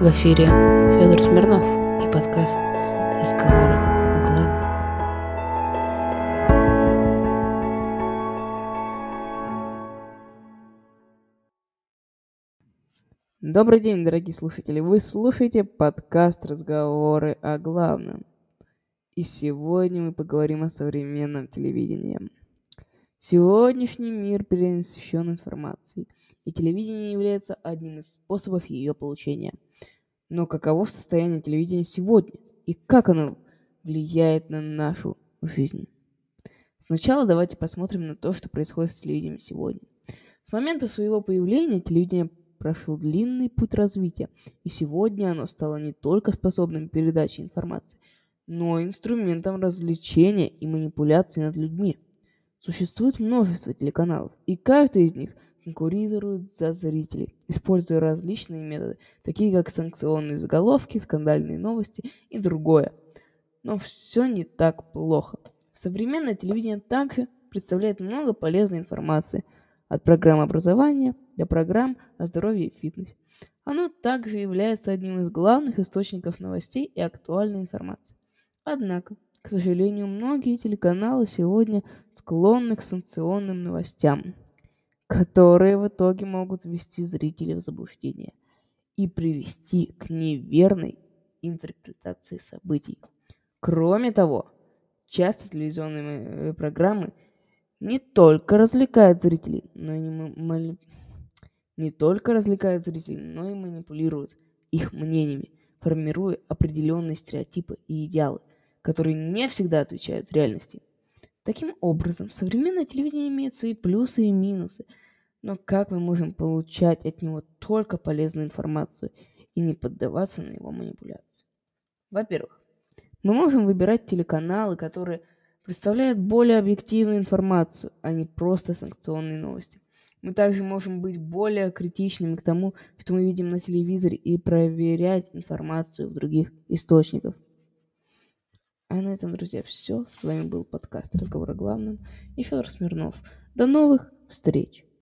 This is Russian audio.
В эфире Федор Смирнов и подкаст «Разговоры о главном». Добрый день, дорогие слушатели! Вы слушаете подкаст «Разговоры о главном». И сегодня мы поговорим о современном телевидении. Сегодняшний мир перенасыщен информацией, и телевидение является одним из способов ее получения. Но каково состояние телевидения сегодня, и как оно влияет на нашу жизнь? Сначала давайте посмотрим на то, что происходит с телевидением сегодня. С момента своего появления телевидение прошло длинный путь развития, и сегодня оно стало не только способным передаче информации, но и инструментом развлечения и манипуляции над людьми – Существует множество телеканалов, и каждый из них конкурирует за зрителей, используя различные методы, такие как санкционные заголовки, скандальные новости и другое. Но все не так плохо. Современное телевидение также представляет много полезной информации, от программ образования до программ о здоровье и фитнесе. Оно также является одним из главных источников новостей и актуальной информации. Однако, к сожалению, многие телеканалы сегодня склонны к санкционным новостям, которые в итоге могут ввести зрителей в заблуждение и привести к неверной интерпретации событий. Кроме того, часто телевизионные э, программы не только развлекают зрителей, но и не, не только развлекают зрителей, но и манипулируют их мнениями, формируя определенные стереотипы и идеалы – которые не всегда отвечают реальности. Таким образом, современное телевидение имеет свои плюсы и минусы, но как мы можем получать от него только полезную информацию и не поддаваться на его манипуляции? Во-первых, мы можем выбирать телеканалы, которые представляют более объективную информацию, а не просто санкционные новости. Мы также можем быть более критичными к тому, что мы видим на телевизоре и проверять информацию в других источниках. А на этом, друзья, все. С вами был подкаст «Разговор о главном» и Федор Смирнов. До новых встреч!